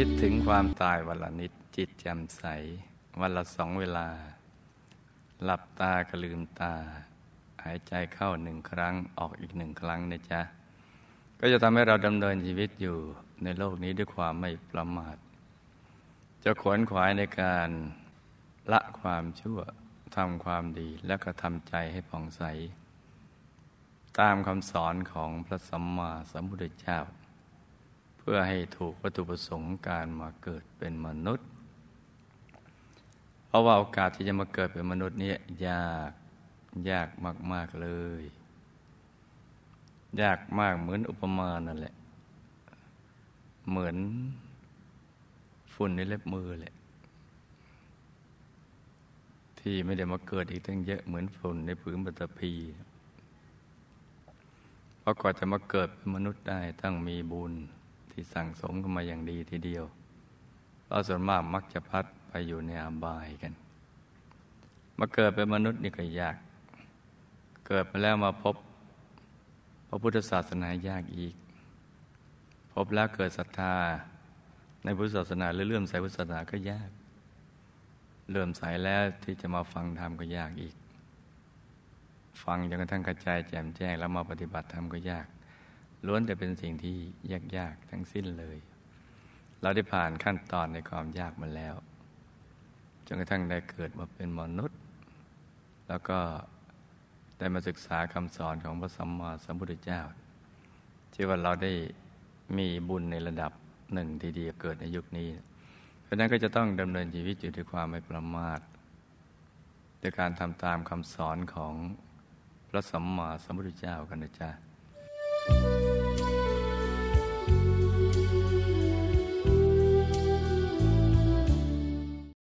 คิดถึงความตายวันละนิดจิตแจ่มใส วันละสองเวลา หลับตาก็ลืมตา หายใจเข้าหนึ่งครั้งออกอีกหนึ่งครั้งนะจ๊ะ ก็จะทำให้เราดำเนินชีวิตอยู่ในโลกนี้ด้วยความไม่ประมาท จะขวนขวายในการละความชั่วทำความดีแล้วก็ทำใจให้ผ่องใส ตามคำสอนของพระสัมมาสัมพุทธเจ้า พื่อให้ถูกวัตถุประสงค์การมาเกิดเป็นมนุษย์ เพราะว่าโอกาสที่จะมาเกิดเป็นมนุษย์นี้ยากยากมาก ๆ เลย ยากมากเหมือนอุปมานั่นแหละ เหมือนฝุ่นในเล็บมือแหละ ที่ไม่ได้มาเกิดอีกตั้งเยอะเหมือนฝุ่นในผืนบัตพีเพราะก่อนจะมาเกิดเป็นมนุษย์ได้ต้องมีบุญ ที่สั่งสมกันมาอย่างดีทีเดียวเราส่วนมากมักจะพัดไปอยู่ในอบายกัน มาเกิดเป็นมนุษย์นี่ก็ยาก เกิดมาแล้วมาพบ พระพุทธศาสนายากอีก พบแล้วเกิดศรัทธาในพุทธศาสนาหรือเลื่อมใสพุทธศาสนาก็ยากเริ่อมใสแล้วที่จะมาฟังธรรมก็ยากอีก ฟังจนกระทั่งกระจายแจ่มแจ้งแล้วมาปฏิบัติธรรมก็ยาก ล้วนแต่เป็นสิ่งที่ยากๆทั้งสิ้นเลย เราได้ผ่านขั้นตอนในความยากมาแล้วจนกระทั่งได้เกิดมาเป็นมนุษย์ แล้วก็ได้มาศึกษาคำสอนของพระสัมมาสัมพุทธเจ้าที่ว่าเราได้มีบุญในระดับหนึ่งทีเดียวเกิดในยุคนี้ เพราะนั้นก็จะต้องดำเนินชีวิตอยู่ด้วยความไม่ประมาทด้วยการทำตามคำสอนของพระสัมมาสัมพุทธเจ้ากันนะจ๊ะ